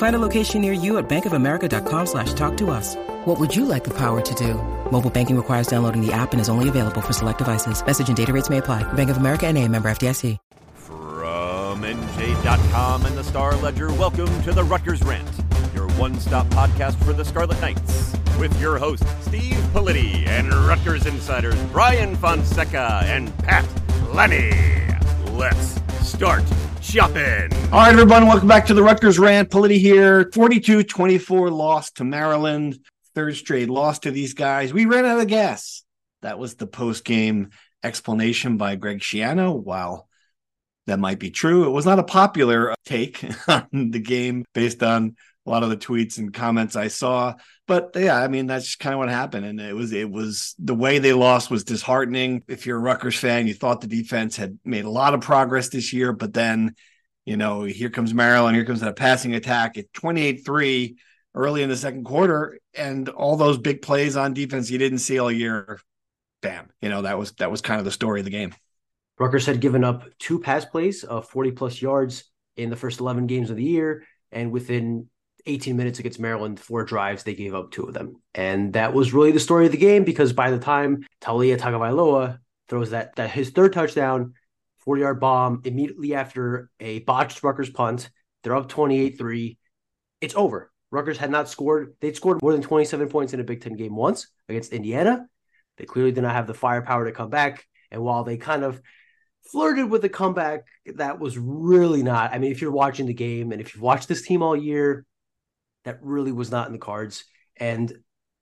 Find a location near you at bankofamerica.com slash talk to us. What would you like the power to do? Mobile banking requires downloading the app and is only available for select devices. Message and data rates may apply. Bank of America and a member FDIC. From NJ.com and the Star Ledger, welcome to the Rutgers Rant, your one-stop podcast for the Scarlet Knights. With your hosts, Steve Politi and Rutgers insiders Brian Fonseca and Pat Lenny. Let's start shopping. All right, everyone, welcome back to the Rutgers Rant. Politi here. 42 24 loss to Maryland. Third straight loss to these guys. We ran out of gas. That was the post game explanation by Greg Schiano. While that might be true. It was not a popular take on the game based on a lot of the tweets and comments I saw. But yeah, I mean that's kind of what happened, and it was it was the way they lost was disheartening. If you're a Rutgers fan, you thought the defense had made a lot of progress this year, but then you know here comes Maryland, here comes that passing attack at 28-3 early in the second quarter, and all those big plays on defense you didn't see all year. Bam, you know that was that was kind of the story of the game. Rutgers had given up two pass plays of 40 plus yards in the first 11 games of the year, and within 18 minutes against Maryland, four drives, they gave up two of them. And that was really the story of the game because by the time Taulia Tagovailoa throws that, that his third touchdown, 40 yard bomb immediately after a botched Rutgers punt, they're up 28 3. It's over. Rutgers had not scored. They'd scored more than 27 points in a Big Ten game once against Indiana. They clearly did not have the firepower to come back. And while they kind of flirted with a comeback, that was really not. I mean, if you're watching the game and if you've watched this team all year, that really was not in the cards. And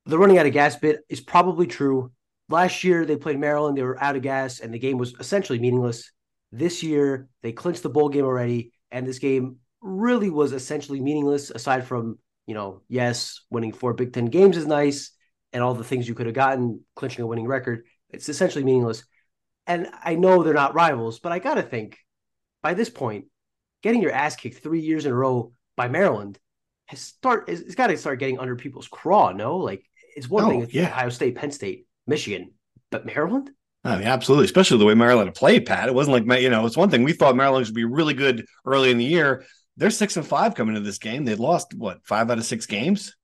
the running out of gas bit is probably true. Last year they played Maryland, they were out of gas, and the game was essentially meaningless. This year they clinched the bowl game already, and this game really was essentially meaningless aside from, you know, yes, winning four Big Ten games is nice and all the things you could have gotten, clinching a winning record. It's essentially meaningless. And I know they're not rivals, but I got to think by this point, getting your ass kicked three years in a row by Maryland has start it's got to start getting under people's craw. No, like it's one oh, thing. It's yeah. Ohio State, Penn State, Michigan, but Maryland. I mean, absolutely, especially the way Maryland played, Pat. It wasn't like you know, it's one thing we thought Maryland would be really good early in the year. They're six and five coming into this game. They lost what five out of six games.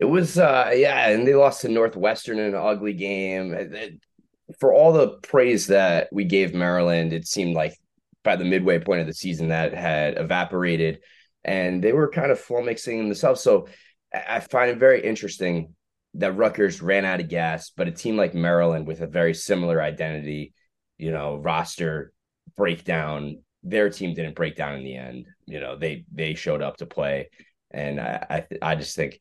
It was, uh yeah, and they lost to Northwestern in an ugly game. For all the praise that we gave Maryland, it seemed like by the midway point of the season that had evaporated and they were kind of flummoxing themselves. So I find it very interesting that Rutgers ran out of gas, but a team like Maryland with a very similar identity, you know, roster breakdown, their team didn't break down in the end. You know, they they showed up to play, and I I, I just think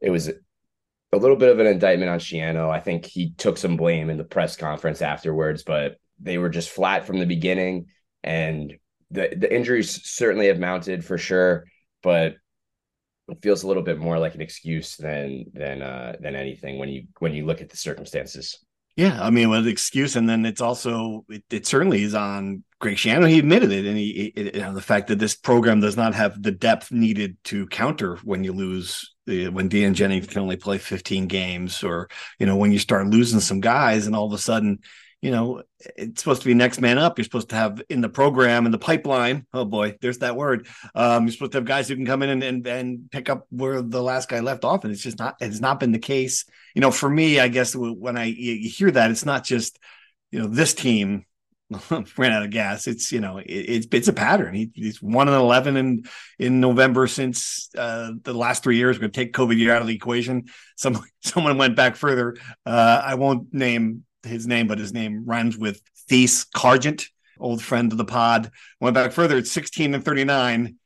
it was a little bit of an indictment on Schiano. I think he took some blame in the press conference afterwards, but they were just flat from the beginning, and the the injuries certainly have mounted for sure, but it feels a little bit more like an excuse than than uh than anything when you when you look at the circumstances. Yeah, I mean, with an excuse, and then it's also it, it, certainly is on Greg Schiano. He admitted it, and he it, you know, the fact that this program does not have the depth needed to counter when you lose when Deion Jennings can only play 15 games, or you know when you start losing some guys, and all of a sudden you know, it's supposed to be next man up. You're supposed to have in the program in the pipeline. Oh boy, there's that word. Um, you're supposed to have guys who can come in and, and and pick up where the last guy left off, and it's just not. It's not been the case. You know, for me, I guess when I you hear that, it's not just you know this team ran out of gas. It's you know it, it's it's a pattern. He, he's one and eleven in in November since uh, the last three years. We're going to take COVID year out of the equation. Some someone went back further. Uh, I won't name his name, but his name rhymes with Thies Cargent, old friend of the pod. Went back further, it's 16 and 39.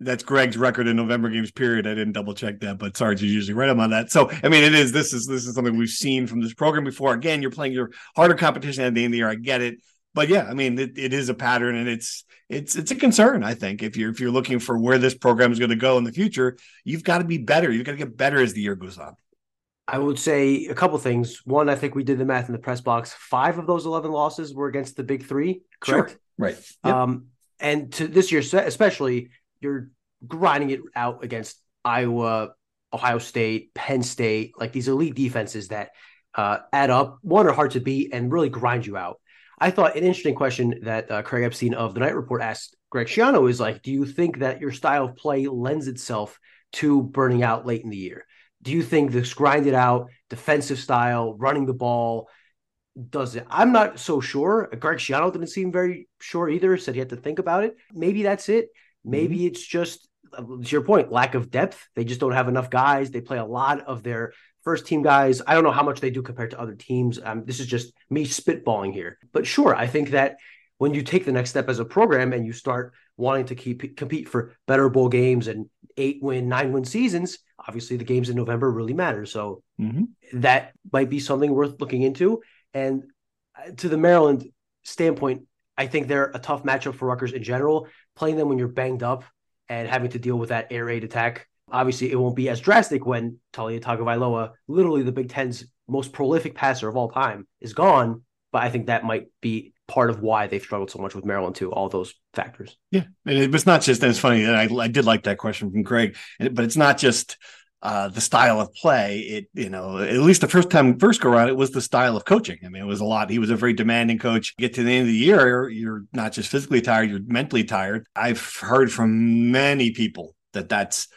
That's Greg's record in November games period. I didn't double check that, but Sarge is usually right on that. So I mean it is this is this is something we've seen from this program before. Again, you're playing your harder competition at the end of the year. I get it. But yeah, I mean it, it is a pattern and it's it's it's a concern, I think. If you're if you're looking for where this program is going to go in the future, you've got to be better. You've got to get better as the year goes on. I would say a couple things. One, I think we did the math in the press box. Five of those 11 losses were against the big three, correct? Sure. Right. Yep. Um, and to this year, especially, you're grinding it out against Iowa, Ohio State, Penn State, like these elite defenses that uh, add up. One are hard to beat and really grind you out. I thought an interesting question that uh, Craig Epstein of the Knight Report asked Greg Schiano is like, do you think that your style of play lends itself to burning out late in the year? Do you think this grinded out defensive style, running the ball, does it? I'm not so sure. Greg Schiano didn't seem very sure either. Said he had to think about it. Maybe that's it. Maybe mm-hmm. it's just to your point, lack of depth. They just don't have enough guys. They play a lot of their first team guys. I don't know how much they do compared to other teams. Um, this is just me spitballing here. But sure, I think that when you take the next step as a program and you start wanting to keep compete for better bowl games and eight win, nine win seasons, obviously the games in November really matter. So mm-hmm. that might be something worth looking into. And uh, to the Maryland standpoint, I think they're a tough matchup for Rutgers in general. Playing them when you're banged up and having to deal with that air raid attack. Obviously, it won't be as drastic when Taulia Tagovailoa, literally the Big Ten's most prolific passer of all time, is gone. But I think that might be part of why they've struggled so much with Maryland too. All those factors. Yeah, and it was not just. And it's funny, and I, I did like that question from Greg, but it's not just uh, the style of play. It you know at least the first time first go around, it was the style of coaching. I mean, it was a lot. He was a very demanding coach. Get to the end of the year, you're not just physically tired, you're mentally tired. I've heard from many people that that's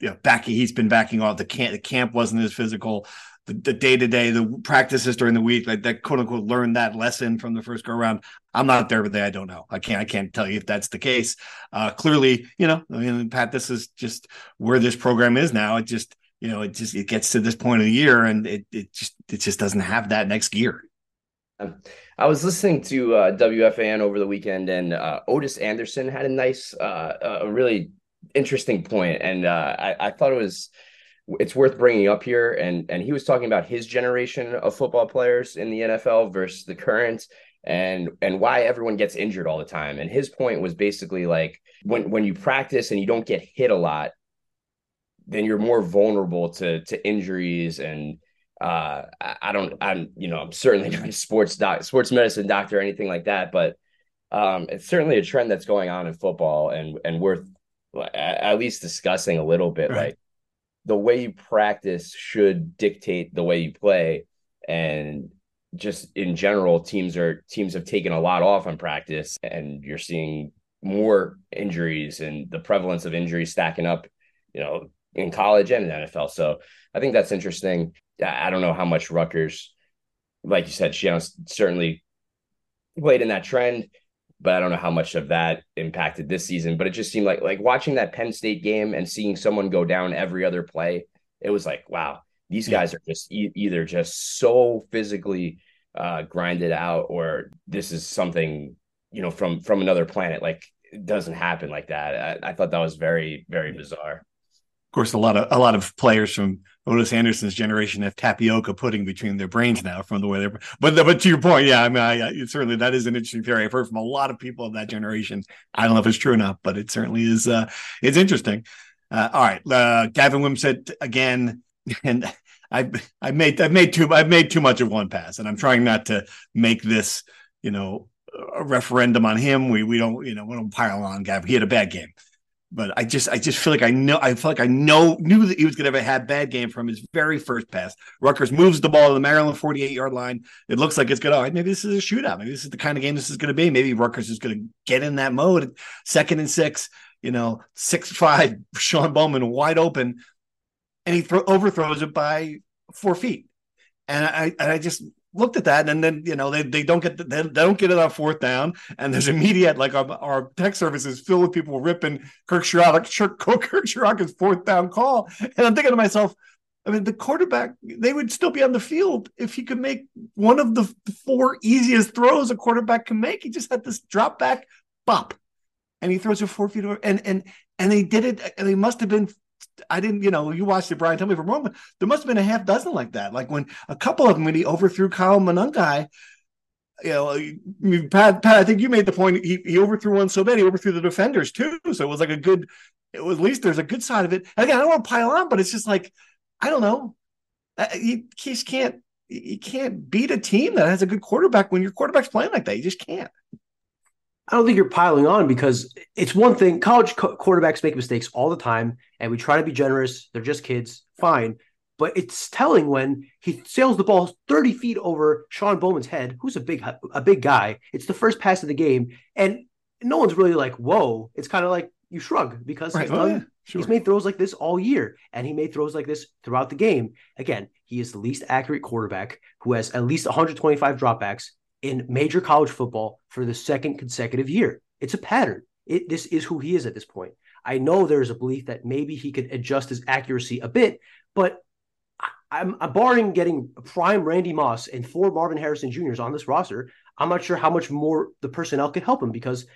you know, back he's been backing off the camp the camp wasn't as physical the day to day, the practices during the week, like that quote unquote learned that lesson from the first go around. I'm not there, but I don't know. I can't I can't tell you if that's the case. Uh, clearly, you know, I mean, Pat, this is just where this program is now. It just you know, it just it gets to this point of the year, and it it just it just doesn't have that next gear. Um, I was listening to uh, WFAN over the weekend, and uh, Ottis Anderson had a nice, uh, a really interesting point, and uh, I, I thought it was it's worth bringing up here. And and he was talking about his generation of football players in the NFL versus the current, and and why everyone gets injured all the time. And his point was basically like when when you practice and you don't get hit a lot, then you're more vulnerable to to injuries and uh I, don't I'm you know I'm certainly not a sports doc sports medicine doctor or anything like that, but um it's certainly a trend that's going on in football and and worth at least discussing a little bit right. like the way you practice should dictate the way you play. And just in general teams are teams have taken a lot off on practice and you're seeing more injuries and the prevalence of injuries stacking up you know in college and in NFL so I think that's interesting. I don't know how much Rutgers like you said she certainly played in that trend but I don't know how much of that impacted this season. But it just seemed like like watching that Penn State game and seeing someone go down every other play. It was like, wow, these guys are just e- either just so physically uh, grinded out, or this is something you know from from another planet. Like it doesn't happen like that. I, I thought that was very very bizarre. Of course, a lot of a lot of players from Ottis Anderson's generation have tapioca pudding between their brains now from the way they're. But but to your point, yeah, I mean, I, I, certainly that is an interesting theory. I've heard from a lot of people of that generation. I don't know if it's true enough, but it certainly is. Uh, it's interesting. Uh, all right, uh, Gavin Wimsatt again, and I've I've made I've made too I've made too much of one pass, and I'm trying not to make this you know a referendum on him. We we don't you know we don't pile on Gavin. He had a bad game but I just I just feel like I know I feel like I know knew that he was going to have a bad game from his very first pass. Rutgers moves the ball to the Maryland 48 yard line. It looks like it's going to oh, maybe this is a shootout. Maybe this is the kind of game this is going to be. Maybe Rutgers is going to get in that mode. Second and six, you know, six five. Sean Bowman wide open, and he throw, overthrows it by four feet. And I and I just looked at that, and then you know they, they don't get the, they, don't get it on fourth down, and there's immediate like our, our tech service is filled with people ripping Kirk Ciarrocca, Kirk Ciarrocca's fourth down call, and I'm thinking to myself, I mean, the quarterback they would still be on the field if he could make one of the four easiest throws a quarterback can make. He just had this drop back bop, and he throws it four feet over, and and and they did it, and they must have been I didn't, you know, you watched it, Brian. Tell me if I'm wrong, there must have been a half dozen like that. Like when a couple of them, when he overthrew Kyle Monangai, you know, Pat, Pat, I think you made the point. He, he overthrew one so bad, he overthrew the defenders too. So it was like a good, it was, at least there's a good side of it. And again, I don't want to pile on, but it's just like, I don't know. Uh, you just can't, you can't beat a team that has a good quarterback when your quarterback's playing like that. You just can't. I don't think you're piling on because it's one thing. College co- quarterbacks make mistakes all the time, and we try to be generous. They're just kids, fine. But it's telling when he sails the ball 30 feet over Sean Bowman's head, who's a big a big guy. It's the first pass of the game, and no one's really like, "Whoa!" It's kind of like you shrug because right. he's, oh, yeah. sure. he's made throws like this all year, and he made throws like this throughout the game. Again, he is the least accurate quarterback who has at least 125 dropbacks in major college football for the second consecutive year. It's a pattern. It, this is who he is at this point. I know there's a belief that maybe he could adjust his accuracy a bit, but I'm, I'm barring getting prime Randy Moss and four Marvin Harrison Juniors on this roster. I'm not sure how much more the personnel could help him because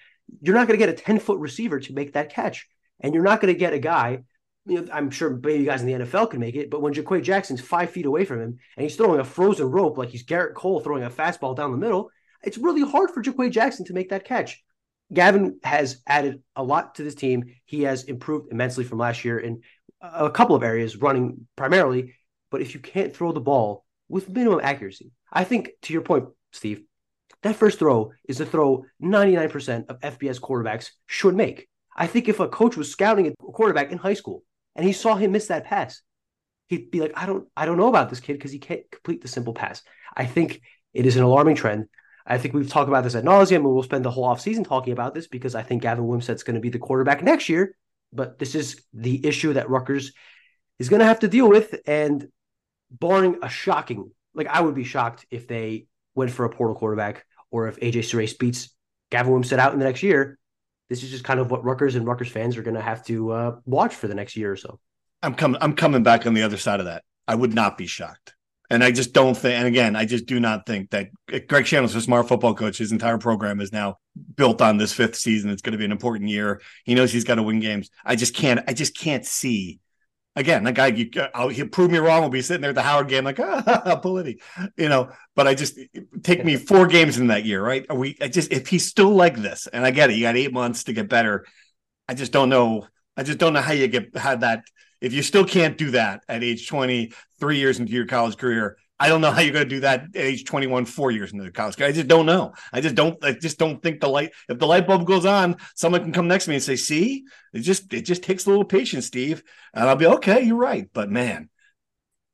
you're not going to get a 10 foot receiver to make that catch. And you're not going to get a guy you know, I'm sure maybe you guys in the NFL can make it, but when JaQuae Jackson's five feet away from him and he's throwing a frozen rope like he's Gerrit Cole throwing a fastball down the middle, it's really hard for JaQuae Jackson to make that catch. Gavin has added a lot to this team. He has improved immensely from last year in a couple of areas, running primarily. But if you can't throw the ball with minimum accuracy, I think to your point, Steve, that first throw is a throw 99% of FBS quarterbacks should make. I think if a coach was scouting a quarterback in high school and he saw him miss that pass, he'd be like, I don't, I don't know about this kid because he can't complete the simple pass. I think it is an alarming trend. I think we've talked about this at nauseum, and we'll spend the whole offseason talking about this because I think Gavin Wimsatt's going to be the quarterback next year. But this is the issue that Rutgers is going to have to deal with. And barring a shocking, like I would be shocked if they went for a portal quarterback or if AJ Surace beats Gavin Wimsatt out in the next year this is just kind of what Rutgers and Rutgers fans are going to have to uh, watch for the next year or so. I'm coming. I'm coming back on the other side of that. I would not be shocked, and I just don't think. And again, I just do not think that Greg Schiano's a smart football coach. His entire program is now built on this fifth season. It's going to be an important year. He knows he's got to win games. I just can't. I just can't see again, the guy, you, I'll, he'll prove me wrong. We'll be sitting there at the Howard game, like, ah, Politi, you know. But I just take me four games in that year, right? Are we? I just if he's still like this, and I get it, you got eight months to get better. I just don't know. I just don't know how you get how that. If you still can't do that at age twenty, three years into your college career, I don't know how you're going to do that at age 21, four years into the college. I just don't know. I just don't. I just don't think the light. If the light bulb goes on, someone can come next to me and say, "See, it just it just takes a little patience, Steve," and I'll be okay. You're right, but man,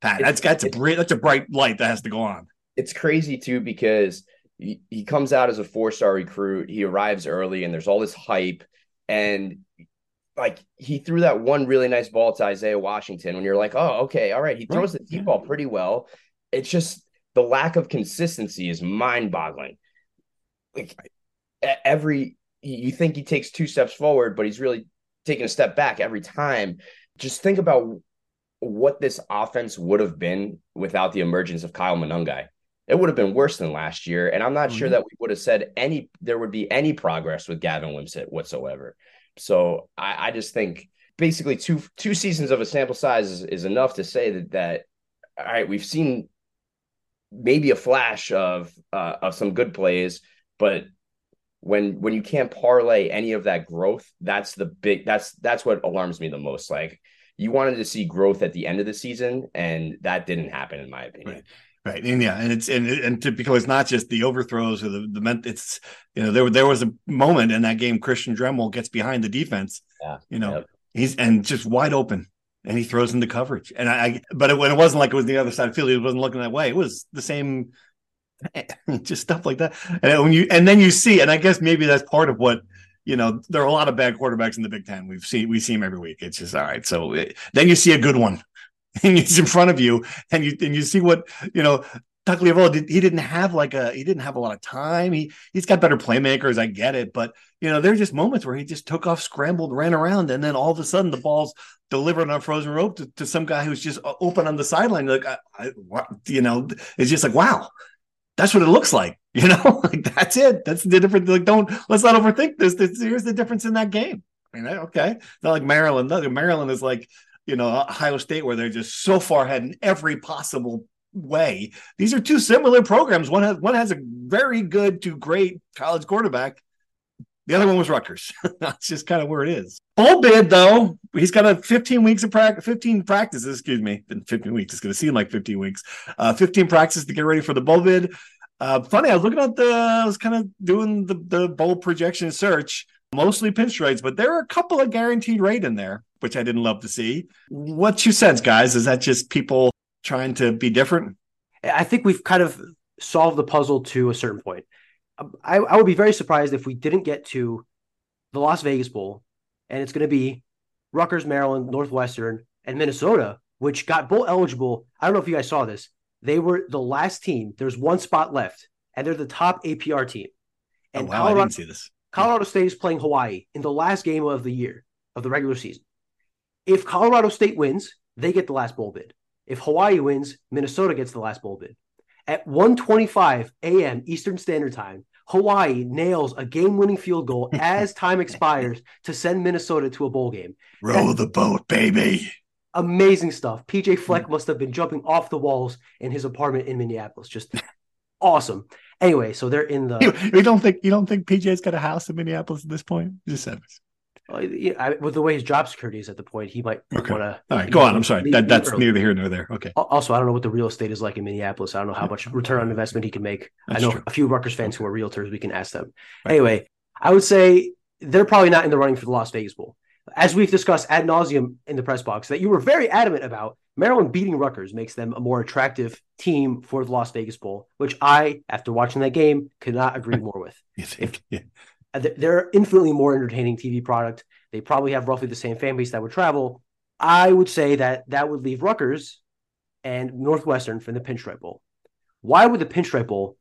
Pat, that's that's a bright that's a bright light that has to go on. It's crazy too because he, he comes out as a four star recruit. He arrives early, and there's all this hype, and like he threw that one really nice ball to Isaiah Washington when you're like, oh, okay, all right. He throws the deep ball pretty well it's just the lack of consistency is mind boggling. Like every you think he takes two steps forward, but he's really taking a step back every time. Just think about what this offense would have been without the emergence of Kyle Monangai. It would have been worse than last year. And I'm not mm-hmm. sure that we would have said any there would be any progress with Gavin Wimsatt whatsoever. So I, I just think basically two two seasons of a sample size is, is enough to say that that all right, we've seen maybe a flash of uh, of some good plays, but when when you can't parlay any of that growth, that's the big that's that's what alarms me the most. Like you wanted to see growth at the end of the season, and that didn't happen, in my opinion. Right. Right. And yeah, and it's and and to, because it's not just the overthrows or the the it's you know there there was a moment in that game Christian Dremel gets behind the defense Yeah. You know, Yep. he's and just wide open. And he throws into coverage. And I, I but it, when it wasn't like it was the other side of the field, he wasn't looking that way. It was the same just stuff like that. And when you and then you see, and I guess maybe that's part of what you know. There are a lot of bad quarterbacks in the Big Ten. We've seen we see him every week. It's just all right. So it, then you see a good one, and he's in front of you, and you and you see what you know. Tagovailoa did he didn't have like a he didn't have a lot of time. He he's got better playmakers, I get it, but you know there's just moments where he just took off, scrambled, ran around, and then all of a sudden the ball's delivered on a frozen rope to, to some guy who's just uh, open on the sideline. Like I, I, what, you know, it's just like wow, that's what it looks like. You know, like that's it. That's the difference. Like, don't let's not overthink this. this here's the difference in that game. I mean, okay, not like Maryland. Maryland is like you know Ohio State, where they're just so far ahead in every possible way. These are two similar programs. One has one has a very good to great college quarterback. The other one was Rutgers. That's just kind of where it is. Bowl bid though, he's got a 15 weeks of practice, 15 practices. Excuse me, 15 weeks. It's going to seem like 15 weeks. Uh, 15 practices to get ready for the bowl bid. Uh, funny, I was looking at the, I was kind of doing the, the bowl projection search, mostly pinstripes, but there are a couple of guaranteed rate in there, which I didn't love to see. What's your sense, guys? Is that just people trying to be different? I think we've kind of solved the puzzle to a certain point. I, I would be very surprised if we didn't get to the Las Vegas Bowl, and it's going to be Rutgers, Maryland, Northwestern, and Minnesota, which got bowl eligible. I don't know if you guys saw this. They were the last team. There's one spot left, and they're the top APR team. Oh, and oh, wow, Colorado, I didn't see this. Colorado State is playing Hawaii in the last game of the year of the regular season. If Colorado State wins, they get the last bowl bid. If Hawaii wins, Minnesota gets the last bowl bid. At 1:25 a.m. Eastern Standard Time, Hawaii nails a game-winning field goal as time expires to send Minnesota to a bowl game. Row the boat, baby. Amazing stuff. PJ mm. Fleck must have been jumping off the walls in his apartment in Minneapolis. Just awesome. Anyway, so they're in the. You, you don't think you don't think PJ's got a house in Minneapolis at this point? Just said. Yeah, I, with the way his job security is at the point, he might Okay. want to. All right, go on. I'm sorry. That, that's neither here nor there. Okay. Also, I don't know what the real estate is like in Minneapolis. I don't know how much return on investment he can make. That's I know true. a few Rutgers fans who are realtors. We can ask them. Right. Anyway, I would say they're probably not in the running for the Las Vegas Bowl. As we've discussed ad nauseum in the press box, that you were very adamant about, Maryland beating Rutgers makes them a more attractive team for the Las Vegas Bowl, which I, after watching that game, could not agree more with. You think? Yeah. Uh, th- They're infinitely more entertaining TV product. They probably have roughly the same fan base that would travel. I would say that that would leave Rutgers and Northwestern from the Pinstripe Bowl. Why would the Pinstripe Bowl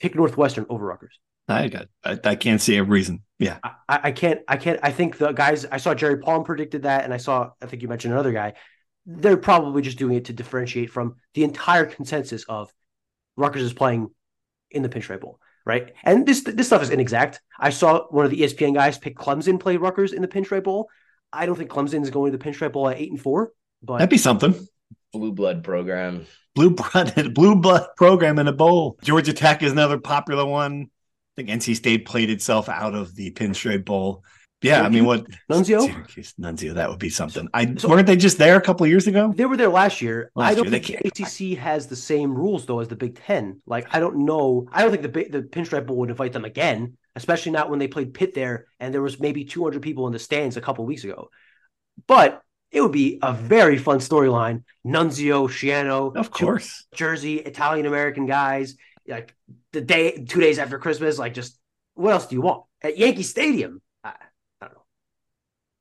pick Northwestern over Rutgers? I got. I, I can't see a reason. Yeah. I, I I can't. I can't. I think the guys. I saw Jerry Palm predicted that, and I saw. I think you mentioned another guy. They're probably just doing it to differentiate from the entire consensus of Rutgers is playing in the Pinstripe Bowl, right? And this this stuff is inexact. I saw one of the ESPN guys pick Clemson play Rutgers in the Pinstripe Bowl. I don't think Clemson is going to the Pinstripe Bowl at eight and four, but That'd be something. Blue blood program. Blue blood, blue blood program in a bowl. Georgia Tech is another popular one. I think NC State played itself out of the Pinstripe Bowl. Yeah, I mean, what Nunzio? Syracuse, Nunzio, that would be something. I So- weren't they just there a couple of years ago? They were there last year. Last I don't year, think the ACC has the same rules though as the Big Ten. Like I don't know. I don't think the the Pinstripe Bowl would invite them again, especially not when they played Pitt there and there was maybe 200 people in the stands a couple weeks ago. But it would be a very fun storyline. Nunzio, Schiano, Of course. Jersey, Italian American guys, like the day, two days after Christmas. Like just what else do you want at Yankee Stadium? I, I don't know.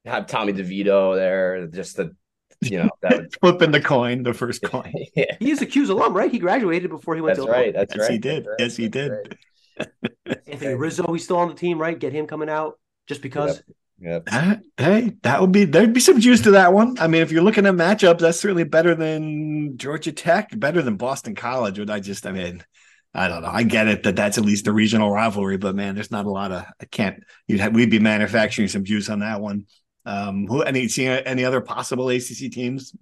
Have Tommy DeVito there. Just the, you know, that would, Flipping the coin, the first coin. yeah. He is a 'Cuse alum, right? He graduated before he went That's to right. That's Yes, right. he did. That's right. Yes, he That's did. right. Anthony Rizzo, he's still on the team, right? Get him coming out just because. Yep. That, hey, that would be there'd be some juice to that one. I mean, if you're looking at matchups, that's certainly better than Georgia Tech, better than Boston College. Would I just? I mean, I don't know. I get it that that's at least a regional rivalry, but man, there's not a lot of. I can't. You'd have, we'd be manufacturing some juice on that one. Um, who any see any other possible ACC teams?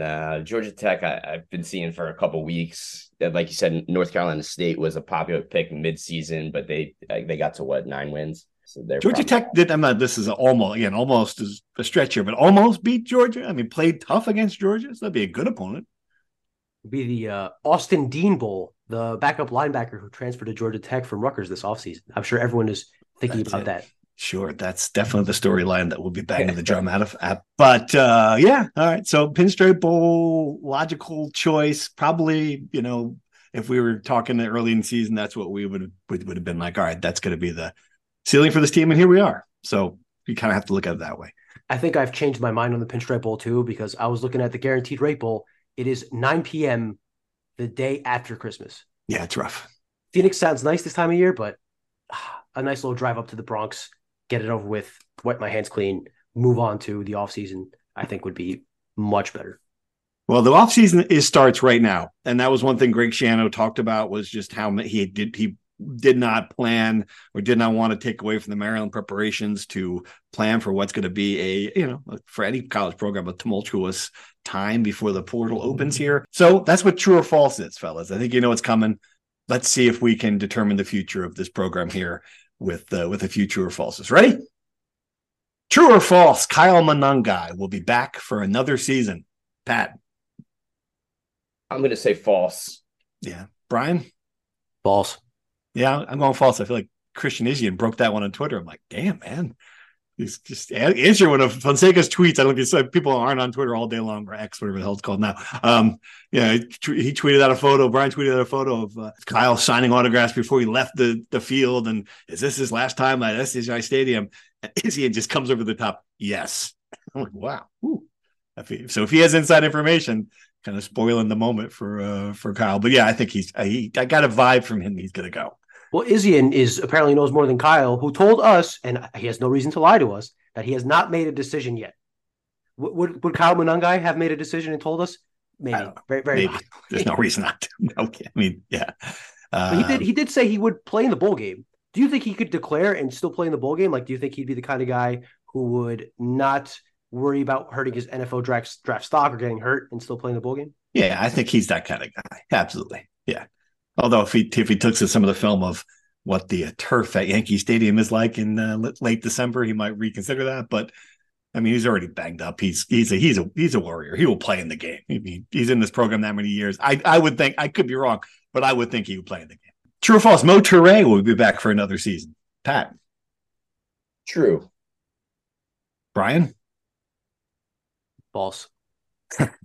Uh, Georgia Tech, I, I've been seeing for a couple weeks. That, Like you said, North Carolina State was a popular pick mid-season, but they they got to what nine wins. So they're Georgia probably- Tech did. I'm not. This is almost again almost is a stretch here, but almost beat Georgia. I mean, played tough against Georgia, so that'd be a good opponent. Would Be the uh, Austin Dean Bowl, the backup linebacker who transferred to Georgia Tech from Rutgers this offseason. I'm sure everyone is thinking That's about it. that. Sure, that's definitely the storyline that we'll be banging the drum out of. At. But uh, yeah, all right. So Pinstripe Bowl, logical choice. Probably, you know, if we were talking early in the season, that's what we would would, would have been like. All right, that's going to be the ceiling for this team, and here we are. So you kind of have to look at it that way. I think I've changed my mind on the Pinstripe Bowl too because I was looking at the Guaranteed Rate Bowl. It is 9 p.m. the day after Christmas. Yeah, it's rough. Phoenix sounds nice this time of year, but a nice little drive up to the Bronx, get it over with, wipe my hands clean, move on to the off season. I think would be much better. Well, the offseason is starts right now. And that was one thing Greg Schiano talked about was just how he did he did not plan or did not want to take away from the Maryland preparations to plan for what's going to be a, you know, for any college program, a tumultuous time before the portal opens here. So that's what true or false is, fellas. I think you know what's coming. Let's see if we can determine the future of this program here with uh, with a few true or falses. Ready? True or false? Kyle Monangai will be back for another season. Pat. I'm going to say false. Yeah. Brian? False. Yeah, I'm going false. I feel like Christian Izien broke that one on Twitter. I'm like, damn, man. He's just answer one of Fonseca's tweets. I don't know people aren't on Twitter all day long or X, whatever the hell it's called now. Um, yeah, he, he, tweeted out a photo. Brian tweeted out a photo of uh, Kyle signing autographs before he left the, the field. And is this his last time at SHI Stadium? Is he and Izien just comes over the top. Yes. I'm like, wow. So if he has inside information, kind of spoiling the moment for uh, for Kyle. But yeah, I think he's he, I got a vibe from him. He's gonna go. Well, Izien is apparently knows more than Kyle, who told us, and he has no reason to lie to us, that he has not made a decision yet. Would would, would Kyle Monangai have made a decision and told us? Maybe. Very, very. Maybe. There's no reason not to. Okay. I mean, yeah. Uh, he did. He did say he would play in the bowl game. Do you think he could declare and still play in the bowl game? Like, do you think he'd be the kind of guy who would not worry about hurting his NFL draft draft stock or getting hurt and still playing the bowl game? Yeah, I think he's that kind of guy. Absolutely. Yeah. Although if he if he took some of the film of what the uh, turf at Yankee Stadium is like in uh, late December, he might reconsider that. But I mean, he's already banged up. He's he's a he's a he's a warrior. He will play in the game. I mean, he's in this program that many years. I I would think I could be wrong, but I would think he would play in the game. True or false? Mo Toure will be back for another season. Pat. True. Brian. False.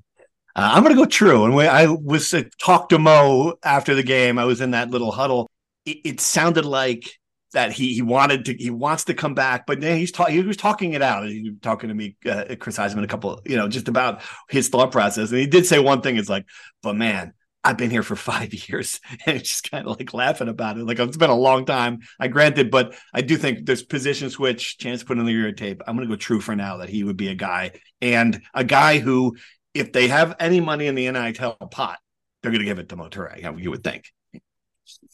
Uh, I'm going to go true. And when I was uh, talked to Mo after the game, I was in that little huddle. It, it sounded like that he he wanted to he wants to come back, but he's ta- he was talking it out. He was talking to me, uh, Chris Iseman, a couple, you know, just about his thought process. And he did say one thing: "It's like, but man, I've been here for five years and it's just kind of like laughing about it. Like it's been a long time. I granted, but I do think there's position switch, chance put in the ear tape. I'm going to go true for now that he would be a guy and a guy who if they have any money in the NIL pot, they're going to give it to Mo Toure. You would think.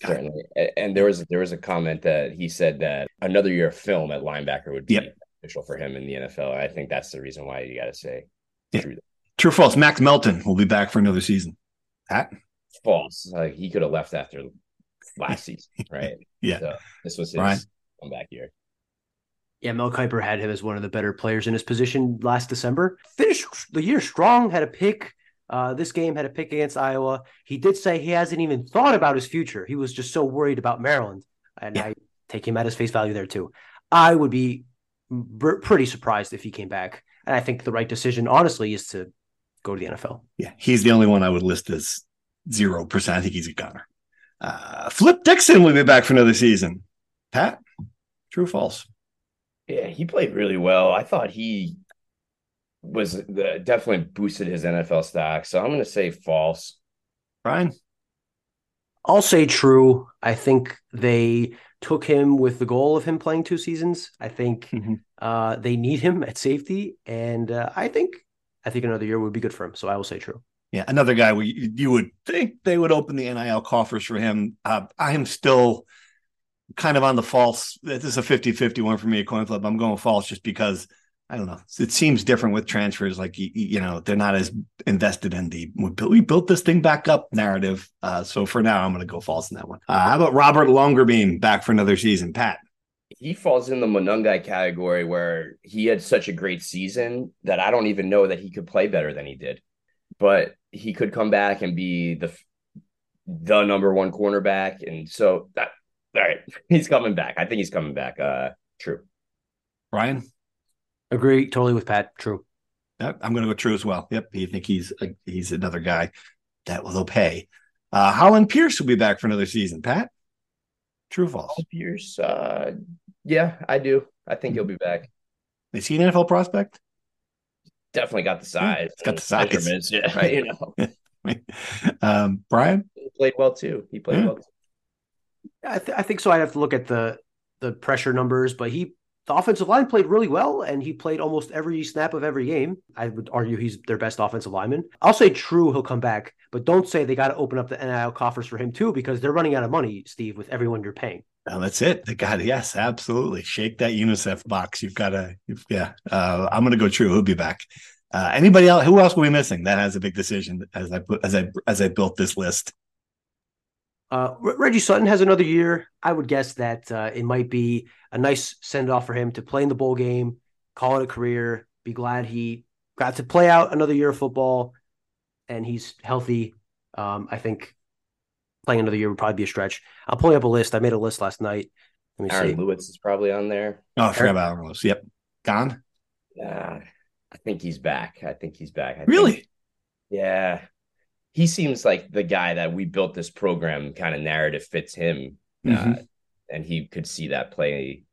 Certainly, and there was there was a comment that he said that another year of film at linebacker would be yep. beneficial for him in the NFL. I think that's the reason why you got to say yeah. true. True false? Max Melton will be back for another season. Pat? False. Uh, he could have left after last season, right? yeah. So this was his Ryan? comeback year. Yeah, Mel Kiper had him as one of the better players in his position last December. Finished the year strong, had a pick. Uh, this game had a pick against Iowa. He did say he hasn't even thought about his future. He was just so worried about Maryland. And yeah. I take him at his face value there too. I would be b- pretty surprised if he came back. And I think the right decision, honestly, is to go to the NFL. Yeah, he's the only one I would list as zero percent. I think he's a gunner. Uh, Flip Dixon will be back for another season. Pat, true or false? Yeah, he played really well. I thought he was the, definitely boosted his NFL stock. So I'm going to say false. Brian? I'll say true. I think they took him with the goal of him playing two seasons. I think mm-hmm. uh, they need him at safety, and uh, I think I think another year would be good for him. So I will say true. Yeah, another guy we you would think they would open the NIL coffers for him. Uh, I am still kind of on the false. This is a 50 50 one for me, a coin flip. I'm going false just because I don't know. It seems different with transfers. Like, you, you know, they're not as invested in the we built, this thing back up narrative. Uh, so for now, I'm going to go false in that one. Uh, how about Robert Longerbeam back for another season? Pat. He falls in the Monangai category where he had such a great season that I don't even know that he could play better than he did. But he could come back and be the the number one cornerback. And so that all right, he's coming back. I think he's coming back. Uh, true. Brian? Agree totally with Pat. True. Yep, I'm going to go true as well. Yep, you think he's he's another guy that will pay. Uh, Hollin Pierce will be back for another season. Pat, true or false? Hollin Pierce, uh, yeah, I do. I think he'll be back. Is he an NFL prospect? Definitely got the size. It's got the size. Yeah, right. You know, um, Brian he played well too. He played Yeah. well. Too. I, th- I think so. I have to look at the the pressure numbers, but he the offensive line played really well, and he played almost every snap of every game. I would argue he's their best offensive lineman. I'll say true, he'll come back, but don't say they got to open up the NIL coffers for him too, because they're running out of money, Steve, with everyone you're paying. That's it. They got it. Yes, absolutely. Shake that UNICEF box. You've got to. Yeah, uh, I'm going to go true. He'll be back. Uh, anybody else? Who else will we missing? That has a big decision as I as I as I built this list. Uh, Reggie Sutton has another year. I would guess that uh, it might be a nice send off for him to play in the bowl game, call it a career, be glad he got to play out another year of football, and he's healthy. Um, I think playing another year would probably be a stretch. I'm pulling up a list. I made a list last night. Let me Aaron see. Lewis is probably on there. Oh, I forgot about Aaron Lewis. Yep, gone. Yeah, I think he's back. I think he's back. I think- Really? yeah. He seems like the guy that we built this program kind of narrative fits him. Uh, Mhm. and he could see that play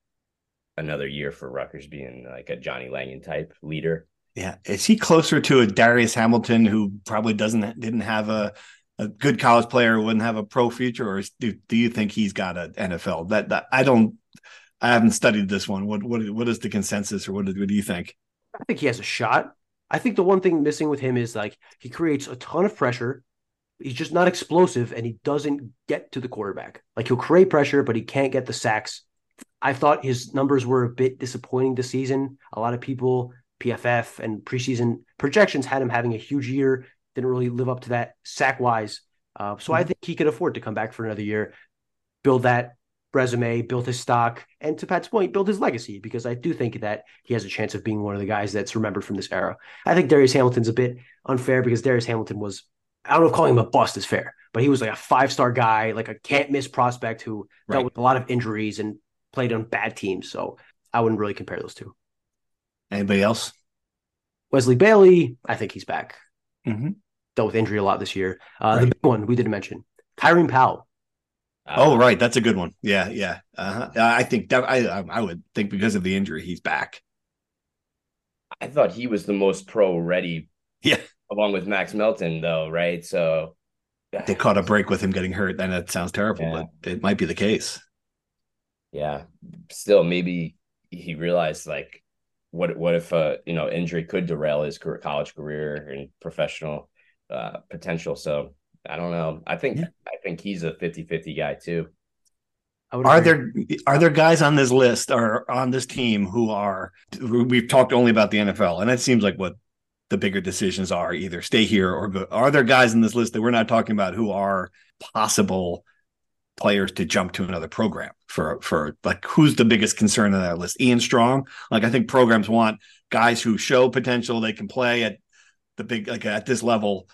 another year for Rutgers being like a Johnny Langan type leader. Yeah, is he closer to a Darius Hamilton who probably doesn't didn't have a a good college player wouldn't have a pro future, or do do you think he's got an NFL? That, that I don't. I haven't studied this one. What what what is the consensus, or what what do you think? I think he has a shot. I think the one thing missing with him is like he creates a ton of pressure. He's just not explosive and he doesn't get to the quarterback. Like he'll create pressure, but he can't get the sacks. I thought his numbers were a bit disappointing this season. A lot of people, PFF and preseason projections had him having a huge year. Didn't really live up to that sack wise. Uh, so I think he could afford to come back for another year, build that resume, built his stock, and to Pat's point, built his legacy because I do think that he has a chance of being one of the guys that's remembered from this era. I think Darius Hamilton's a bit unfair because Darius Hamilton was, I don't know if calling him a bust is fair, but he was like a five star guy, like a can't miss prospect who Right. dealt with a lot of injuries and played on bad teams. So I wouldn't really compare those two. Anybody else? Wesley Bailey, I think he's back. Mhm. Dealt with injury a lot this year. Uh, The big one we didn't mention, Kyrene Powell. Oh, Uh, right, that's a good one. Yeah, yeah. Uh-huh. I think that, I I would think because of the injury, he's back. I thought he was the most pro ready. Yeah. Along with Max Melton, though, right? So They caught a break with him getting hurt. Then it sounds terrible, Yeah. but it might be the case. yeah. Still, maybe he realized like what what if uh you know injury could derail his career, college career and professional uh potential. So I don't know. I think Yeah. I think he's a 50-50 guy too. Are agree. there are there guys on this list or on this team who are we've talked only about the NFL and it seems like what the bigger decisions are either stay here or go are there guys in this list that we're not talking about who are possible players to jump to another program for for like who's the biggest concern on that list Ian Strong like I think programs want guys who show potential they can play at the big like at this level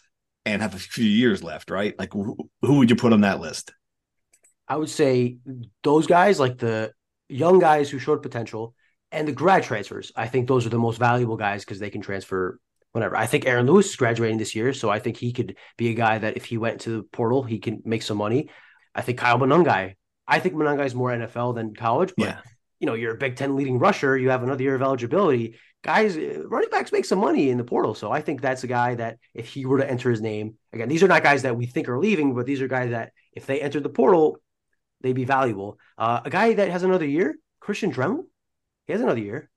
and have a few years left right like who, who would you put on that list I would say those guys, like the young guys who showed potential and the grad transfers, I think those are the most valuable guys because they can transfer whenever. I think Aaron Lewis is graduating this year, so I think he could be a guy that if he went to the portal, he can make some money. I think Kyle Monangai. I think Monangai is more NFL than college, but yeah you know, you're a Big Ten leading rusher. You have another year of eligibility. Guys, uh, running backs make some money in the portal. So I think that's a guy that if he were to enter his name, again, these are not guys that we think are leaving, but these are guys that if they entered the portal, they'd be valuable. Uh, a guy that has another year, Christian Dremel, he has another year.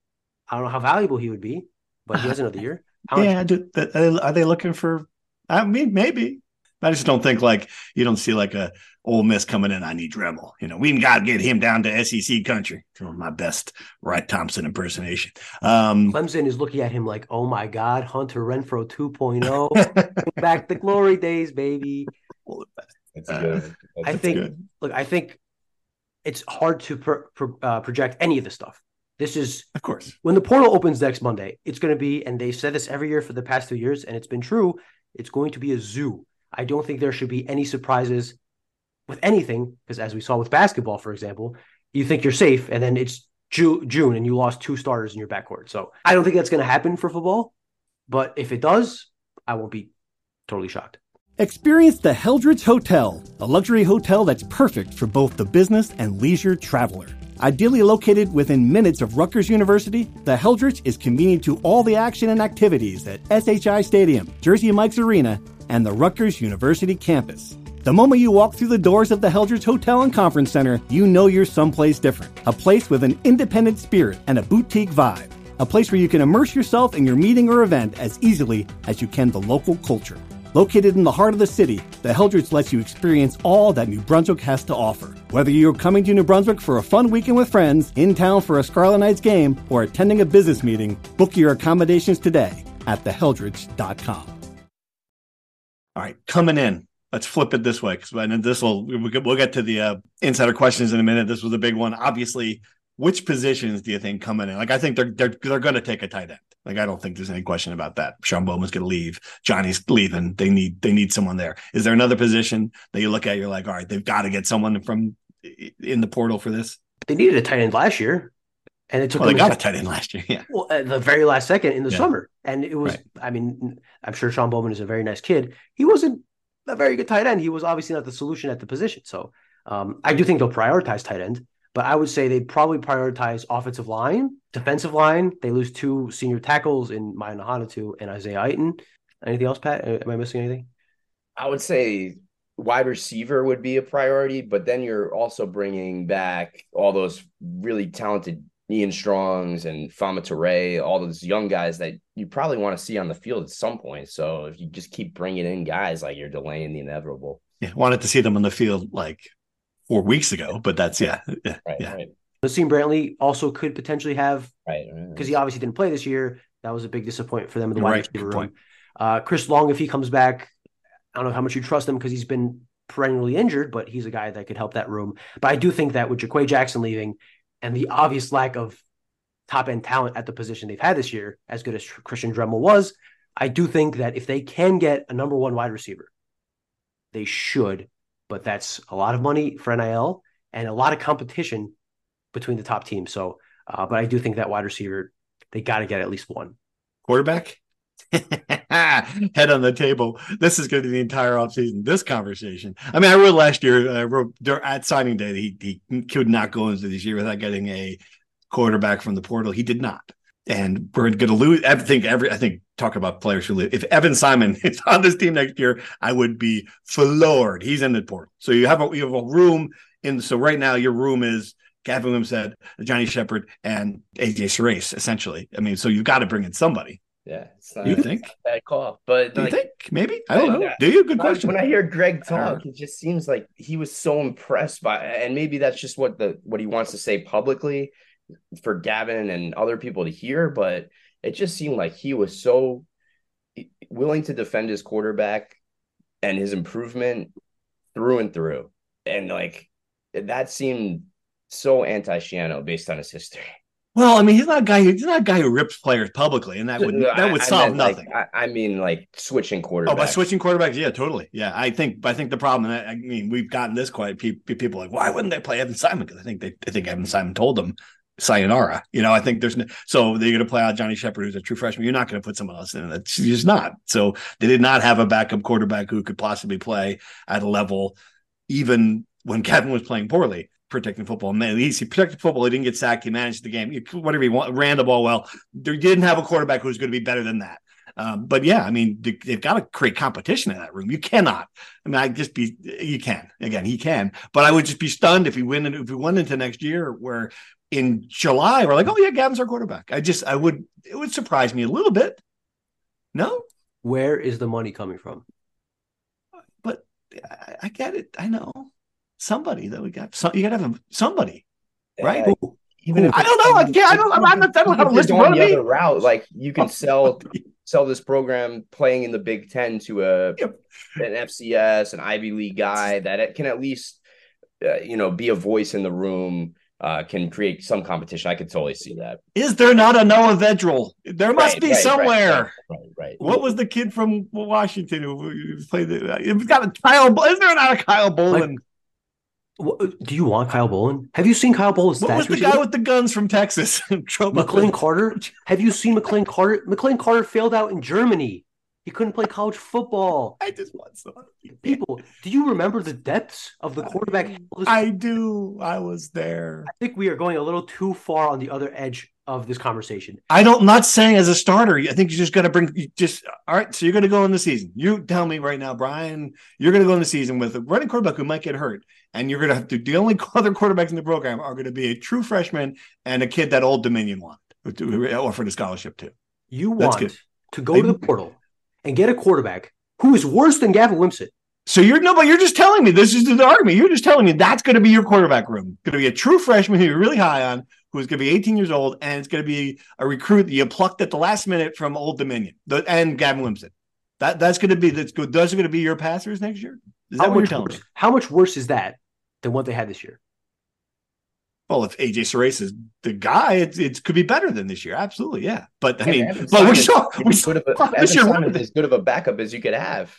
I don't know how valuable he would be, but he has another year. How much- yeah, do, uh, are they looking for? I mean, maybe. I just don't think like you don't see like a Ole Miss coming in. I need Dremel. You know, we got to get him down to SEC country. Doing my best Wright Thompson impersonation. Um, Clemson is looking at him like, oh my God, Hunter Renfrow 2.0. Back the glory days, baby. That's good. that's I a think, good. look, I think it's hard to pro, pro, uh, project any of this stuff. This is of course, when the portal opens next Monday. It's going to be, and they've said this every year for the past two years, and it's been true. It's going to be a zoo. I don't think there should be any surprises with anything because, as we saw with basketball, for example, you think you're safe, and then it's June, June and you lost two starters in your backcourt. So I don't think that's going to happen for football. But if it does, I won't be totally shocked. Experience the Heldrich Hotel, a luxury hotel that's perfect for both the business and leisure traveler. Ideally located within minutes of Rutgers University, the Heldrich is convenient to all the action and activities at SHI Stadium, Jersey Mike's Arena, and the Rutgers University campus. The moment you walk through the doors of the Heldrich Hotel and Conference Center, you know you're someplace different. A place with an independent spirit and a boutique vibe. A place where you can immerse yourself in your meeting or event as easily as you can the local culture. Located in the heart of the city, the Heldrich lets you experience all that New Brunswick has to offer. Whether you're coming to New Brunswick for a fun weekend with friends, in town for a Scarlet Knights game, or attending a business meeting, book your accommodations today at theheldrich.com. All right, coming in let's flip it this way because and this will we'll get to the uh, insider questions in a minute. This was a big one. Obviously, which positions do you think coming in? Like I think they're they're they're going to take a tight end. Like I don't think there's any question about that. Sean Bowman's going to leave. Johnny's leaving. They need they need someone there. Is there another position that you look at? You're like, all right, they've got to get someone from in the portal for this. They needed a tight end last year. And it took well, they got a tight end last year. Yeah. Well, at the very last second in the yeah. summer. And it was, right. I mean, I'm sure Sean Bowman is a very nice kid. He wasn't a very good tight end. He was obviously not the solution at the position. So um, I do think they'll prioritize tight end, but I would say they'd probably prioritize offensive line, defensive line. They lose two senior tackles in Mayan Ahanotu and Isaiah Iton. Anything else, Pat? Am I missing anything? I would say wide receiver would be a priority, but then you're also bringing back all those really talented Ian Strongs and Famah Toure, all those young guys that you probably want to see on the field at some point. So if you just keep bringing in guys, like you're delaying the inevitable. Yeah, wanted to see them on the field like four weeks ago, but that's yeah, yeah, right, yeah. Right. Naseim Brantley also could potentially have right because he obviously didn't play this year. That was a big disappointment for them in the wide receiver room. Uh, Chris Long, if he comes back, I don't know how much you trust him because he's been perennially injured, but he's a guy that could help that room. But I do think that with JaQuae Jackson leaving and the obvious lack of top end talent at the position they've had this year, as good as Christian Dremel was, I do think that if they can get a number one wide receiver, they should. But that's a lot of money for NIL and a lot of competition between the top teams. So, uh, but I do think that wide receiver, they got to get at least one. Quarterback? Head on the table. This is going to be the entire offseason. This conversation. I mean, I wrote last year, I wrote at signing day, he, he could not go into this year without getting a quarterback from the portal. He did not. And we're going to lose. I think every. I think talk about players who live. If Evan Simon is on this team next year, I would be floored. He's in the portal, so you have a you have a room in. So right now, your room is Gavin Wimsatt, Johnny Shepard, and AJ Surace, essentially. I mean, so you've got to bring in somebody. Yeah, it's not, you think bad call, but do like, you think maybe I don't know. Do you? Have a good question. When I hear Greg talk, it just seems like he was so impressed by, and maybe that's just what the what he wants to say publicly for Gavin and other people to hear, but it just seemed like he was so willing to defend his quarterback and his improvement through and through. And like that seemed so anti Schiano based on his history. Well, I mean, he's not a guy. who He's not a guy who rips players publicly, and that would uh, that would I, solve I nothing. Like, I, I, mean, like switching quarterbacks. Oh, by switching quarterbacks, yeah, totally. Yeah, I think. I think the problem. I, mean, we've gotten this quite. People like, why wouldn't they play Evan Simon? Because I think they. I think Evan Simon told them sayonara. You know, I think there's no, so they're going to play out Johnny Shepard, who's a true freshman. You're not going to put someone else in. That's just not. So they did not have a backup quarterback who could possibly play at a level, even when Kevin was playing poorly, protecting football. Man, he protected football. He didn't get sacked. He managed the game. Whatever he want, ran the ball well. They didn't have a quarterback who was going to be better than that. Um, but yeah, I mean, they've got to create competition in that room. You cannot. I mean, I just be you can again. He can, but I would just be stunned if he win if we went into next year where in July, we're like, oh yeah, Gavin's our quarterback. I just I would it would surprise me a little bit. No, where is the money coming from? But I, I get it. I know somebody that we got. So, you got to have somebody, right? Uh, even if I don't know. Like, yeah, I don't. I'm not. I don't have a list going the other route. Like you can sell sell this program playing in the Big Ten to a yep. an FCS, an Ivy League guy that it can at least uh, you know be a voice in the room uh, can create some competition. I could totally see that. Is there not a Noah Vedral? There must right, be right, somewhere. Right, right, right, What was the kid from Washington who played? The, it's got a Kyle. Is there not a Kyle Bolin? Do you want Kyle Bolin? Have you seen Kyle Bolin's What was the guy with the guns from Texas? McLane Carter. Have you seen McLane Carter? McLane Carter failed out in Germany. He couldn't play college football. I just want some people. Do you remember the depths of the quarterback? I do. I was there. I think we are going a little too far on the other edge of this conversation. I don't. Not saying as a starter. I think you're just got to bring. just all right. So you're going to go in the season. You tell me right now, Brian. You're going to go in the season with a running quarterback who might get hurt, and you're going to have to. The only other quarterbacks in the program are going to be a true freshman and a kid that Old Dominion wanted, offered a scholarship to. You want good. to go to the portal and get a quarterback who is worse than Gavin Wimsatt. So you're no, but you're just telling me this is the argument. You're just telling me that's going to be your quarterback room. Going to be a true freshman who you're really high on, who's going to be 18 years old, and it's going to be a recruit that you plucked at the last minute from Old Dominion the, and Gavin Wimsatt. That that's going to be that's good. Those are going to be your passers next year. Is that how what you're telling worse, me? How much worse is that than what they had this year? Well, if AJ Surace is the guy, it, it could be better than this year. Absolutely, yeah. But I mean, but we saw we saw good of a, this year as good of a backup as you could have.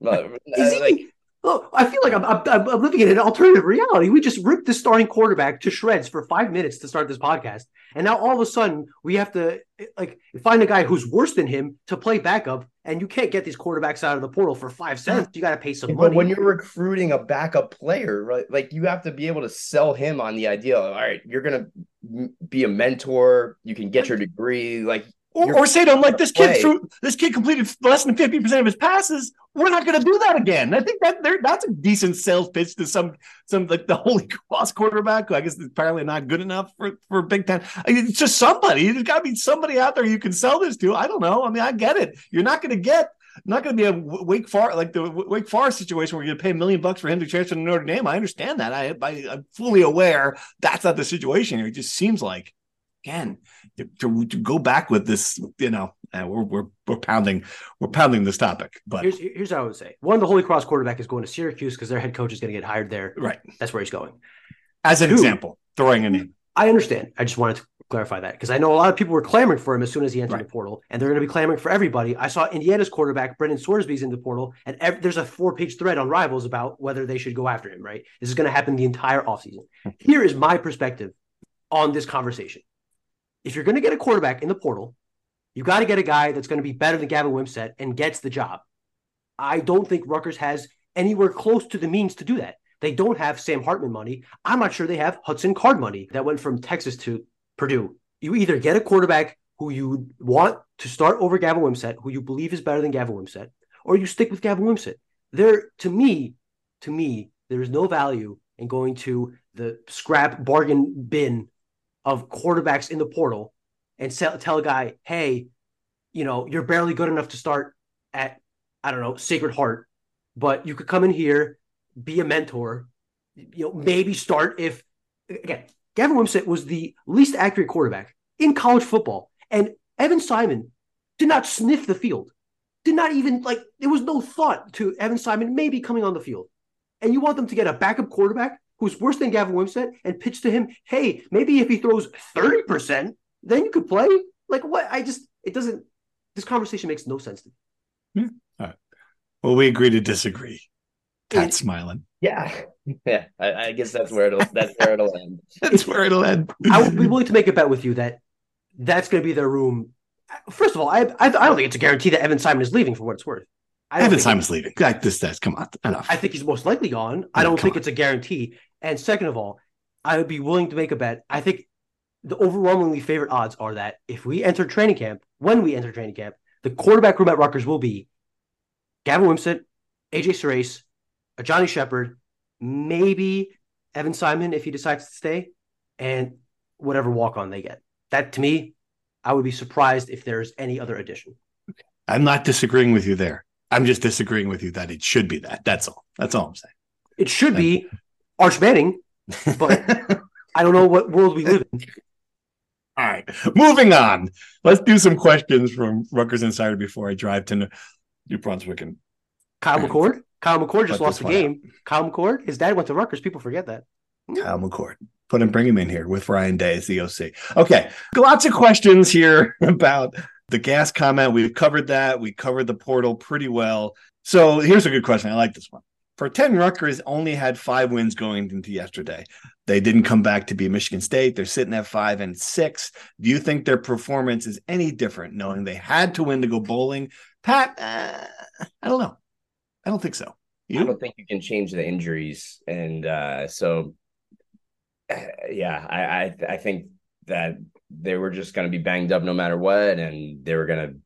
But, uh, like, Oh, I feel like I'm, I'm, I'm, living in an alternative reality. We just ripped the starting quarterback to shreds for five minutes to start this podcast, and now all of a sudden we have to like find a guy who's worse than him to play backup, and you can't get these quarterbacks out of the portal for five cents. You got to pay some but money. But when you're recruiting a backup player, right, like you have to be able to sell him on the idea. Of, all right, you're gonna be a mentor. You can get your degree. Like or, or say to him like this kid threw this kid completed less than 50% of his passes. We're not going to do that again. I think that that's a decent sales pitch to some some like the holy cross quarterback who i guess is apparently not good enough for for big ten. I mean, it's just somebody. There's got to be somebody out there you can sell this to. I don't know. I mean i get it. You're not going to get not going to be a Wake Forest like the Wake Forest situation where you're going to pay a million bucks for him to transfer to Notre Dame. I understand that. I, I am fully aware that's not the situation here. It just seems like again to, to, to, go back with this you know uh, we're, we're we're pounding we're pounding this topic but here's, here's what i would say one the holy cross quarterback is going to syracuse because their head coach is going to get hired there. Right. That's where he's going. As an Two, example throwing a name i understand. I just wanted to clarify that because i know a lot of people were clamoring for him as soon as he entered right. the portal and they're going to be clamoring for everybody. I saw indiana's quarterback brendan sorsby's in the portal and ev- there's a four page thread on rivals about whether they should go after him right? This is going to happen the entire offseason. Here is my perspective on this conversation if you're going to get a quarterback in the portal, you got to get a guy that's going to be better than Gavin Wimsatt and gets the job. I don't think Rutgers has anywhere close to the means to do that. They don't have Sam Hartman money. I'm not sure they have Hudson Card money that went from Texas to Purdue. You either get a quarterback who you want to start over Gavin Wimsatt, who you believe is better than Gavin Wimsatt, or you stick with Gavin Wimsatt. There, to me, to me, there is no value in going to the scrap bargain bin of quarterbacks in the portal and sell, tell a guy, hey, you know, you're barely good enough to start at, I don't know, Sacred Heart, but you could come in here, be a mentor, you know, maybe start if, again, Gavin Wimsatt was the least accurate quarterback in college football. And Evan Simon did not sniff the field, did not even like, there was no thought to Evan Simon maybe coming on the field. And you want them to get a backup quarterback who's worse than Gavin Wimsatt and pitch to him, hey, maybe if he throws 30%, then you could play. Like what? I just, it doesn't, this conversation makes no sense to me. Yeah. All right. Well, we agree to disagree. Pat's smiling. Yeah. Yeah. I, I, guess that's where it'll, that's where it'll end. that's where it'll end. I would be willing to make a bet with you that that's going to be their room. First of all, I, I, I don't think it's a guarantee that Evan Simon is leaving for what it's worth. Evan Simon's leaving. Like this, that's come on, enough. I think he's most likely gone. Yeah, I don't think on. it's a guarantee. And second of all, I would be willing to make a bet. I think the overwhelmingly favorite odds are that if we enter training camp, when we enter training camp, the quarterback room at Rutgers will be Gavin Wimsatt, AJ Surace, Johnny Shepard, maybe Evan Simon if he decides to stay, and whatever walk on they get. That to me, I would be surprised if there's any other addition. I'm not disagreeing with you there. I'm just disagreeing with you that it should be that. That's all. That's all I'm saying. It should Thank be you. Arch Manning, but I don't know what world we live in. All right, moving on. Let's do some questions from Rutgers Insider before I drive to New Brunswick and Kyle McCord. Kyle McCord just lost the game. Out. Kyle McCord, his dad went to Rutgers. People forget that. Hmm. Kyle McCord. Put him, bring him in here with Ryan Day as the OC. Okay, lots of questions here about the gas comment. We've covered that. We covered the portal pretty well. So here's a good question. I like this one. for 10 Rutgers only had five wins going into yesterday. They didn't come back to beat Michigan State. They're sitting at five and six. Do you think their performance is any different knowing they had to win to go bowling? Pat, uh, I don't know. I don't think so. You? I don't think you can change the injuries. And uh, so, yeah, I, I, I think that they were just going to be banged up no matter what. And they were going to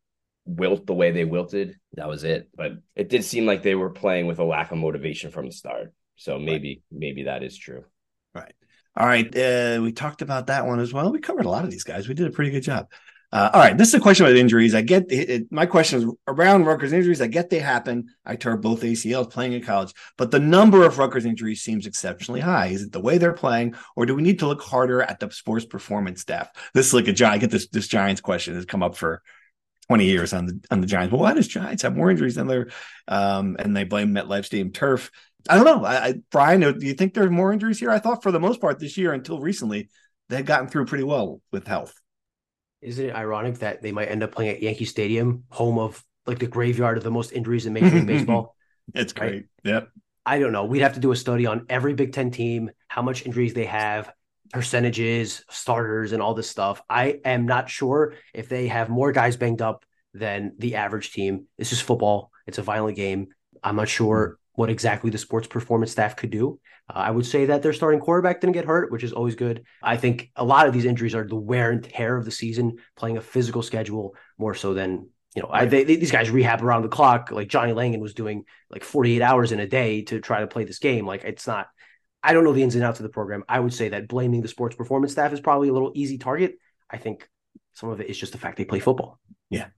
wilt the way they wilted. That was it. But it did seem like they were playing with a lack of motivation from the start. So maybe right. maybe that is true. Right. All right. Uh, we talked about that one as well. We covered a lot of these guys. We did a pretty good job. Uh, all right. This is a question about injuries. I get it, it, my question is around Rutgers injuries. I get they happen. I tore both ACLs playing in college, but the number of Rutgers injuries seems exceptionally high. Is it the way they're playing, or do we need to look harder at the sports performance staff? This is like a giant. I get this this Giants question has come up for 20 years on the on the Giants. Well, why does Giants have more injuries than their um and they blame MetLife Stadium turf? I don't know. I, I Brian, do you think there's more injuries here? I thought for the most part this year until recently they had gotten through pretty well with health. Isn't it ironic that they might end up playing at Yankee Stadium, home of like the graveyard of the most injuries in Major League Baseball? It's great. Right? Yep. I don't know. We'd have to do a study on every Big Ten team, how much injuries they have, percentages, starters, and all this stuff. I am not sure if they have more guys banged up than the average team. This is football. It's a violent game. I'm not sure what exactly the sports performance staff could do. Uh, I would say that their starting quarterback didn't get hurt, which is always good. I think a lot of these injuries are the wear and tear of the season, playing a physical schedule more so than you know. I, they, these guys rehab around the clock. Like Johnny Langan was doing like 48 hours in a day to try to play this game. Like it's not. I don't know the ins and outs of the program. I would say that blaming the sports performance staff is probably a little easy target. I think some of it is just the fact they play football. Yeah.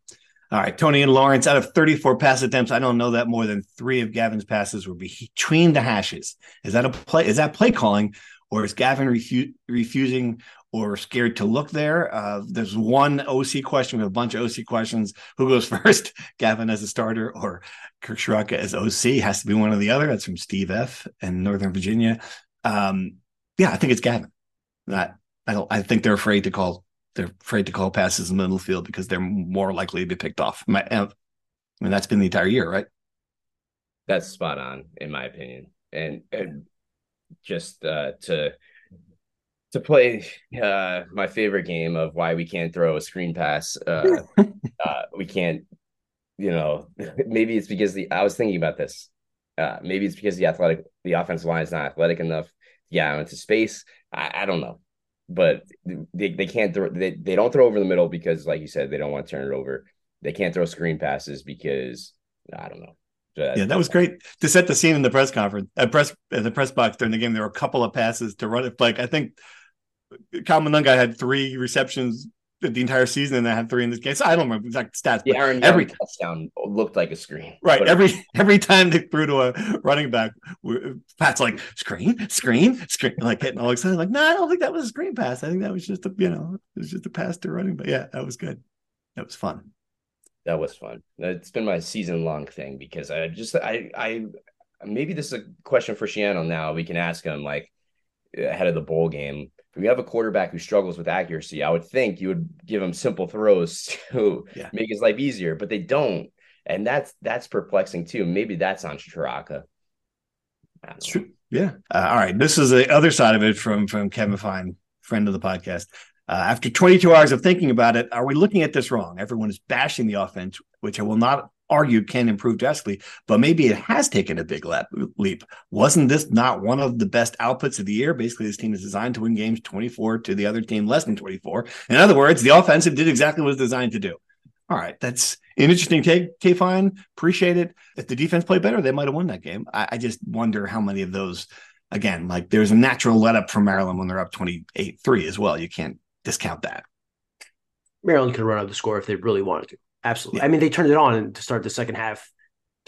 All right, Tony and Lawrence, out of 34 pass attempts, I don't know that more than three of Gavin's passes were between the hashes. Is that a play? Is that play calling, or is Gavin refu- refusing or scared to look there? Uh, there's one OC question. We have a bunch of OC questions. Who goes first? Gavin as a starter or Kirk Ciarrocca as OC? Has to be one or the other. That's from Steve F. in Northern Virginia. Um, yeah, I think it's Gavin. That I don't. I think they're afraid to call they're afraid to call passes in the middle field because they're more likely to be picked off. My, I mean, that's been the entire year, right? That's spot on, in my opinion. And, and just uh, to to play uh, my favorite game of why we can't throw a screen pass. Uh, uh, we can't, you know, maybe it's because the I was thinking about this. Uh, maybe it's because the athletic, the offensive line is not athletic enough. Yeah, into space. I, I don't know but they, they can't throw they, they don't throw over the middle because like you said they don't want to turn it over. They can't throw screen passes because i don't know. So yeah that was great to set the scene in the press conference at press at the press box during the game. There were a couple of passes to run it. Like i think Kyle Monangai had three receptions the entire season and I had three in this game. So I don't remember exact stats. Yeah, Aaron every touchdown looked like a screen. Right. Every every time they threw to a running back, Pat's like screen, screen, screen, like getting all excited. Like, no, I don't think that was a screen pass. I think that was just a you know, it was just a pass to running. But yeah, that was good. That was fun. That was fun. It's been my season long thing because I just I I maybe this is a question for Schiano now. We can ask him like ahead of the bowl game if you have a quarterback who struggles with accuracy, I would think you would give him simple throws to yeah. make his life easier, but they don't. And that's that's perplexing too. Maybe that's on Ciarrocca. True. Yeah. Uh, all right. This is the other side of it from from Kevin Fine, friend of the podcast. Uh, after 22 hours of thinking about it, are we looking at this wrong? Everyone is bashing the offense, which I will not argue can improve drastically, but maybe it has taken a big leap. Wasn't this not one of the best outputs of the year? Basically, this team is designed to win games 24 to the other team less than 24. In other words, the offensive did exactly what it was designed to do. All right, that's an interesting take, K Fine. Appreciate it. If the defense played better, they might have won that game. I, I just wonder how many of those, again, like there's a natural let up from Maryland when they're up 28 3 as well. You can't discount that. Maryland could run out the score if they really wanted to. Absolutely. Yeah. I mean, they turned it on to start the second half,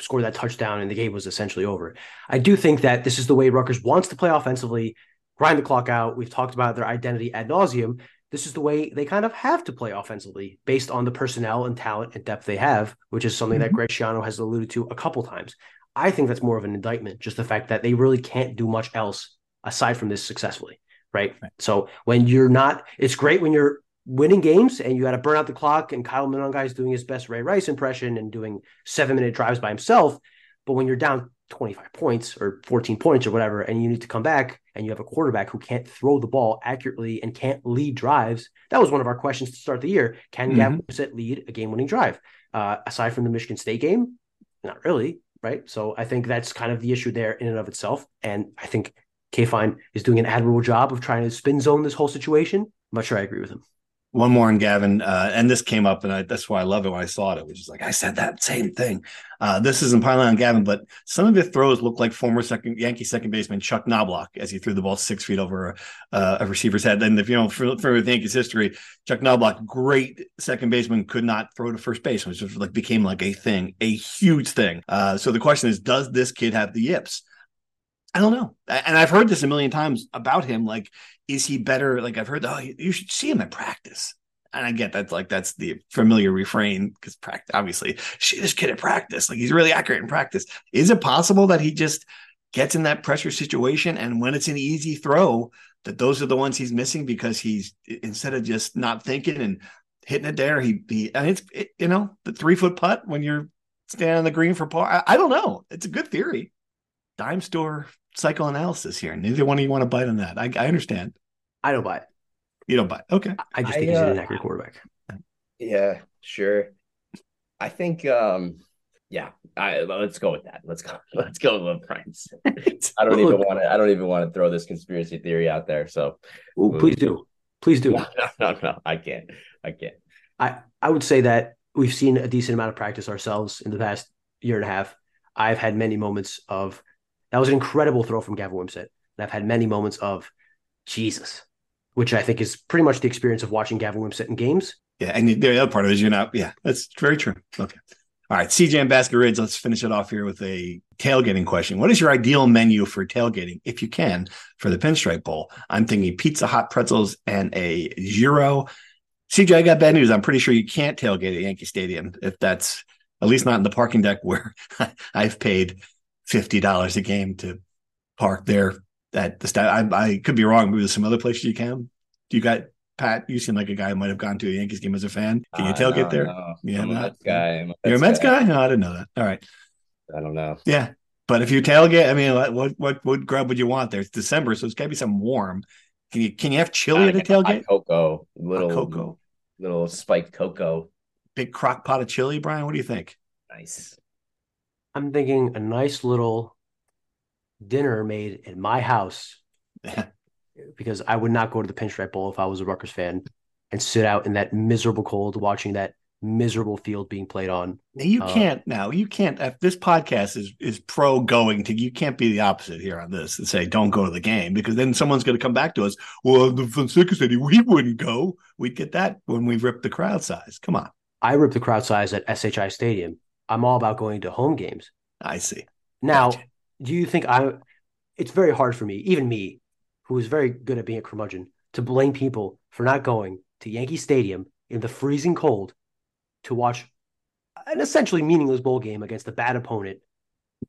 score that touchdown, and the game was essentially over. I do think that this is the way Rutgers wants to play offensively, grind the clock out. We've talked about their identity ad nauseum. This is the way they kind of have to play offensively based on the personnel and talent and depth they have, which is something mm-hmm. that Greg Schiano has alluded to a couple times. I think that's more of an indictment, just the fact that they really can't do much else aside from this successfully. Right? right. So when you're not, it's great when you're winning games and you had to burn out the clock and Kyle Monangai is doing his best Ray Rice impression and doing seven minute drives by himself. But when you're down 25 points or 14 points or whatever, and you need to come back and you have a quarterback who can't throw the ball accurately and can't lead drives. That was one of our questions to start the year. Can mm-hmm. Gavin Wimsatt lead a game winning drive? Uh, aside from the Michigan State game, not really, right? So I think that's kind of the issue there in and of itself. And I think K Fine is doing an admirable job of trying to spin zone this whole situation. I'm not sure I agree with him one more on Gavin, uh, and this came up, and I, that's why I love it when I saw it. It was just like I said that same thing. Uh, this isn't piling on Gavin, but some of his throws look like former second Yankee second baseman Chuck Knoblauch as he threw the ball six feet over uh, a receiver's head. And if you know for, for Yankees history, Chuck Knoblauch, great second baseman, could not throw to first base, which like became like a thing, a huge thing. Uh, so the question is, does this kid have the yips? I don't know. And I've heard this a million times about him. Like, is he better? Like, I've heard, oh, you should see him at practice. And I get that, like, that's the familiar refrain because practice, obviously, see this kid at practice. Like, he's really accurate in practice. Is it possible that he just gets in that pressure situation and when it's an easy throw, that those are the ones he's missing because he's instead of just not thinking and hitting it there, he, he and it's, it, you know, the three foot putt when you're standing on the green for par. I, I don't know. It's a good theory. Dime store psychoanalysis here. Neither one of you want to bite on that. I, I understand. I don't buy it. You don't buy it. Okay. I just think I, he's uh, an inaccurate quarterback. Yeah, sure. I think um yeah, I, let's go with that. Let's go. Let's go with Prince. I don't even want to. I don't even want to throw this conspiracy theory out there. So, Ooh, please do, please do. No, no, no, no, I can't. I can't. I I would say that we've seen a decent amount of practice ourselves in the past year and a half. I've had many moments of that was an incredible throw from Gavin Wimsatt, And I've had many moments of Jesus, which I think is pretty much the experience of watching Gavin Wimsatt in games. Yeah, and the other part of it is you're not. Yeah, that's very true. Okay. All right, CJ and Basking Ridge, let's finish it off here with a tailgating question. What is your ideal menu for tailgating, if you can, for the Pinstripe Bowl? I'm thinking pizza, hot pretzels, and a gyro. CJ, I got bad news. I'm pretty sure you can't tailgate at Yankee Stadium if that's at least not in the parking deck where I've paid fifty dollars a game to park there at the stat. I, I could be wrong. Maybe there's some other places you can. Do you got Pat? You seem like a guy who might have gone to a Yankees game as a fan. Can you uh, tailgate no, there? No. Yeah, I'm a Mets guy. A Mets You're a Mets guy. guy? No, I didn't know that. All right. I don't know. Yeah, but if you tailgate, I mean, what what what grub would you want there? It's December, so it's got to be some warm. Can you can you have chili at a tailgate? Cocoa, little hot cocoa, little spiked cocoa. Big crock pot of chili, Brian. What do you think? Nice. I'm thinking a nice little dinner made in my house because I would not go to the Pinstripe Bowl if I was a Rutgers fan and sit out in that miserable cold watching that miserable field being played on. You uh, can't now. You can't. If this podcast is is pro going to, you can't be the opposite here on this and say don't go to the game because then someone's going to come back to us. Well, the Fonseca said we wouldn't go. We'd get that when we ripped the crowd size. Come on. I ripped the crowd size at SHI Stadium. I'm all about going to home games. I see. Now, gotcha. Do you think I? It's very hard for me, even me, who is very good at being a curmudgeon, to blame people for not going to Yankee Stadium in the freezing cold to watch an essentially meaningless bowl game against a bad opponent.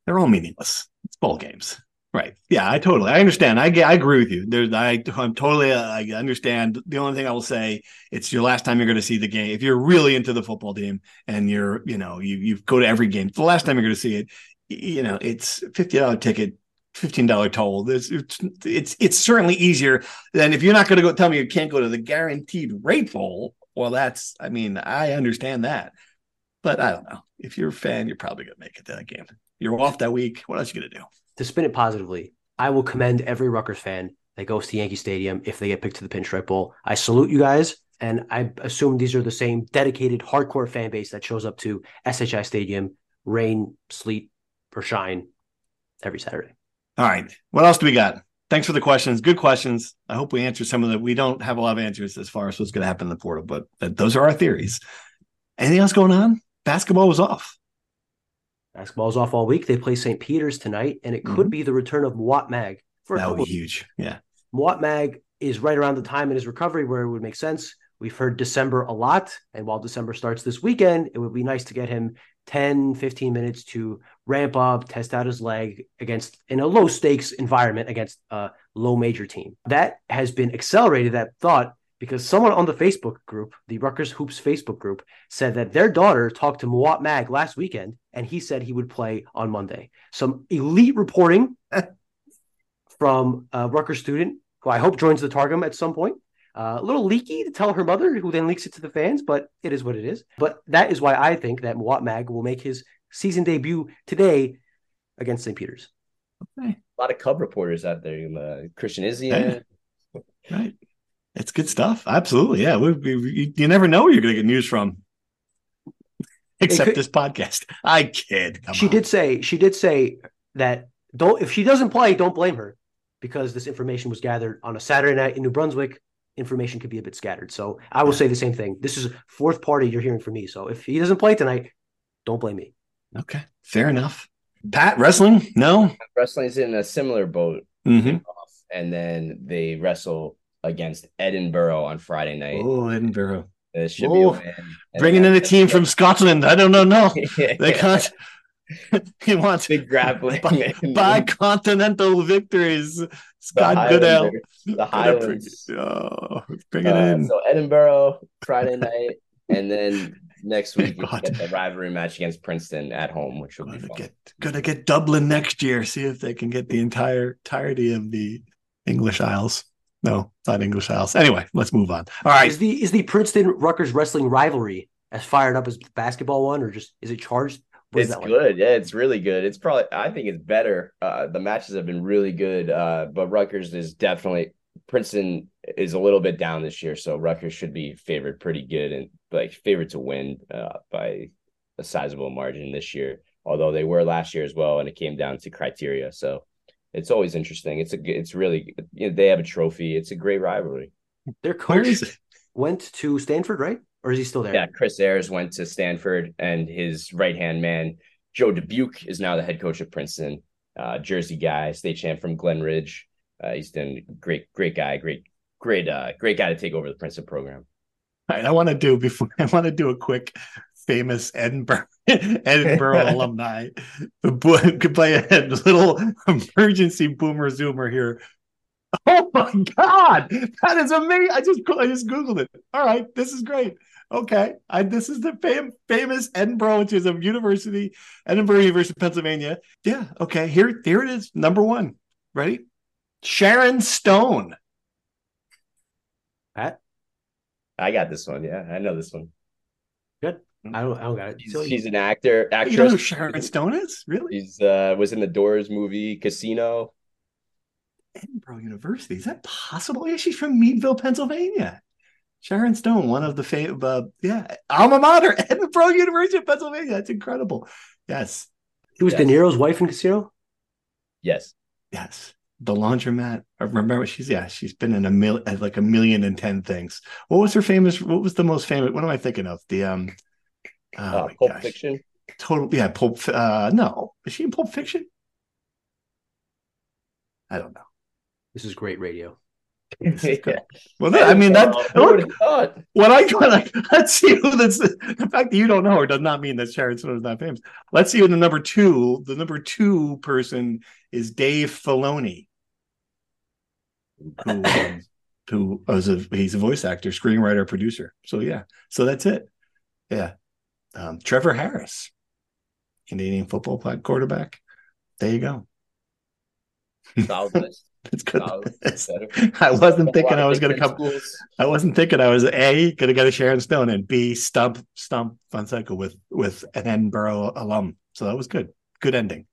They're all meaningless. It's bowl games. Right. Yeah, I totally. I understand. I I agree with you. There's. I. I'm totally. I understand. The only thing I will say, it's your last time you're going to see the game. If you're really into the football team and you're, you know, you you go to every game. It's the last time you're going to see it. You know, it's fifty dollar ticket, fifteen dollar toll. It's, it's it's certainly easier than if you're not going to go. Tell me you can't go to the guaranteed rate bowl. Well, that's. I mean, I understand that, but I don't know. If you're a fan, you're probably going to make it to that game. You're off that week. What else are you going to do? to spin it positively, I will commend every Rutgers fan that goes to Yankee Stadium if they get picked to the Pinstripe Bowl. I salute you guys, and I assume these are the same dedicated, hardcore fan base that shows up to SHI Stadium, rain, sleet, or shine every Saturday. All right. What else do we got? Thanks for the questions. Good questions. I hope we answered some of them. We don't have a lot of answers as far as what's going to happen in the portal, but those are our theories. Anything else going on? Basketball was off. Basketball's off all week. They play St. Peter's tonight, and it could mm-hmm. be the return of Mawot Mag. For that would be huge. Yeah. Mawot Mag is right around the time in his recovery where it would make sense. We've heard December a lot. And while December starts this weekend, it would be nice to get him 10, 15 minutes to ramp up, test out his leg against in a low stakes environment against a low major team. That has been accelerated, that thought, because someone on the Facebook group, the Rutgers Hoops Facebook group, said that their daughter talked to Mawot Mag last weekend, and he said he would play on Monday. Some elite reporting from a Rutgers student who I hope joins the Targum at some point. Uh, a little leaky to tell her mother, who then leaks it to the fans, but it is what it is. But that is why I think that Mawot Mag will make his season debut today against St. Peter's. Okay. A lot of Cub reporters out there. Uh, Christian Izzy. Right. It's good stuff. Absolutely. Yeah. We, we, you never know where you're going to get news from. Except could, this podcast. I kid. Come she on. did say, she did say that don't, if she doesn't play, don't blame her because this information was gathered on a Saturday night in New Brunswick. Information could be a bit scattered. So I will say the same thing. This is fourth party you're hearing from me. So if he doesn't play tonight, don't blame me. Okay. Fair enough. Pat, wrestling? No. Wrestling's in a similar boat. Mm-hmm. And then they wrestle against Edinboro on Friday night. Oh, Edinburgh. Should oh, be bringing in a team from Scotland. I don't know. No, they can't. he wants big grappling by, continental victories. Scott the Goodell, the Highlands. Oh, bring it uh, in. So Edinboro Friday night, and then next week we get the rivalry match against Princeton at home, which will gonna be fun. Get, gonna get Dublin next year. See if they can get the entire entirety of the English Isles. No, not English Isles. Anyway, let's move on. All right. Is the is the Princeton Rutgers wrestling rivalry as fired up as the basketball one, or just is it charged? What it's good. Like? Yeah, it's really good. It's probably I think it's better. Uh, the matches have been really good. Uh, but Rutgers is definitely Princeton is a little bit down this year, so Rutgers should be favored pretty good and like favored to win uh, by a sizable margin this year. Although they were last year as well, and it came down to criteria. So it's always interesting. It's a it's really you know, they have a trophy. It's a great rivalry. Their coach went to Stanford, right? Or is he still there? Yeah, Chris Ayers went to Stanford, and his right hand man Joe Dubuque is now the head coach of Princeton. Uh, Jersey guy, state champ from Glen Ridge. Uh, he's done great, great guy, great, great, uh, great guy to take over the Princeton program. All right, I want to do before I want to do a quick famous Edinboro Edinboro alumni. Could play a little emergency boomer zoomer here. Oh my god, that is amazing! I just I just googled it. All right, this is great. Okay, I, this is the fam- famous Edinboro, which is a university, Edinboro University, of Pennsylvania. Yeah. Okay. Here, here it is. Number one. Ready? Sharon Stone. Pat. I got this one. Yeah, I know this one. Good. I don't. I don't got it. She's, she's an actor, actress. You know who Sharon Stone is? Really? She's uh was in the Doors movie Casino. Edinboro University. Is that possible? Yeah, she's from Meadville, Pennsylvania. Sharon Stone, one of the fam- uh, yeah, alma mater, Edinboro University of Pennsylvania. That's incredible. Yes. She was yes. De Niro's wife in Casino. Yes. Yes. The laundromat. I remember she's yeah, she's been in a mil like a million and ten things. What was her famous? What was the most famous? What am I thinking of? The um Oh uh, Pulp gosh. Fiction. Total, yeah, Pulp. Uh, no, is she in Pulp Fiction? I don't know. This is great radio. yeah. Well, I mean that. Look, what I like, let's see who that's. The fact that you don't know her does not mean that Sharon Stone is not famous. Let's see who the number two. The number two person is Dave Filoni, who um, who was a he's a voice actor, screenwriter, producer. So yeah, so that's it. Yeah, um, Trevor Harris, Canadian football player quarterback. There you go. It's good. I wasn't thinking I was going to come. Schools. I wasn't thinking I was a going to get a Sharon Stone and b stump stump Fonseca with with an Edinboro alum. So that was good. Good ending.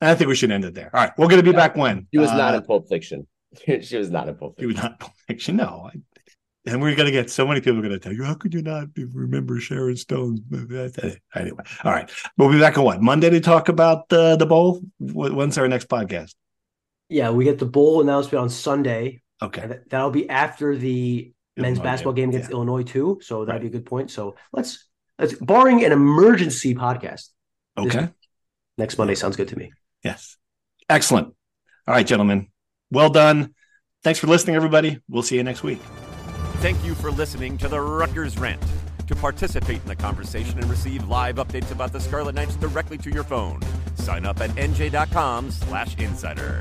And I think we should end it there. All right, we're going to be yeah. back when he was uh, not in Pulp Fiction. she was not in Pulp Fiction. She was not in Pulp Fiction. No, I, and we're going to get so many people going to tell you, how could you not remember Sharon Stone's Anyway, all right. We'll be back on what? Monday to talk about uh, the bowl? When's our next podcast? Yeah, we get the bowl announcement on Sunday. Okay. That'll be after the Illinois men's basketball game against yeah. Illinois, too. So that'd right. be a good point. So let's, let's barring an emergency podcast. Okay. Next Monday sounds good to me. Yes. Excellent. All right, gentlemen. Well done. Thanks for listening, everybody. We'll see you next week. Thank you for listening to the Rutgers Rant. To participate in the conversation and receive live updates about the Scarlet Knights directly to your phone, sign up at nj.com slash insider.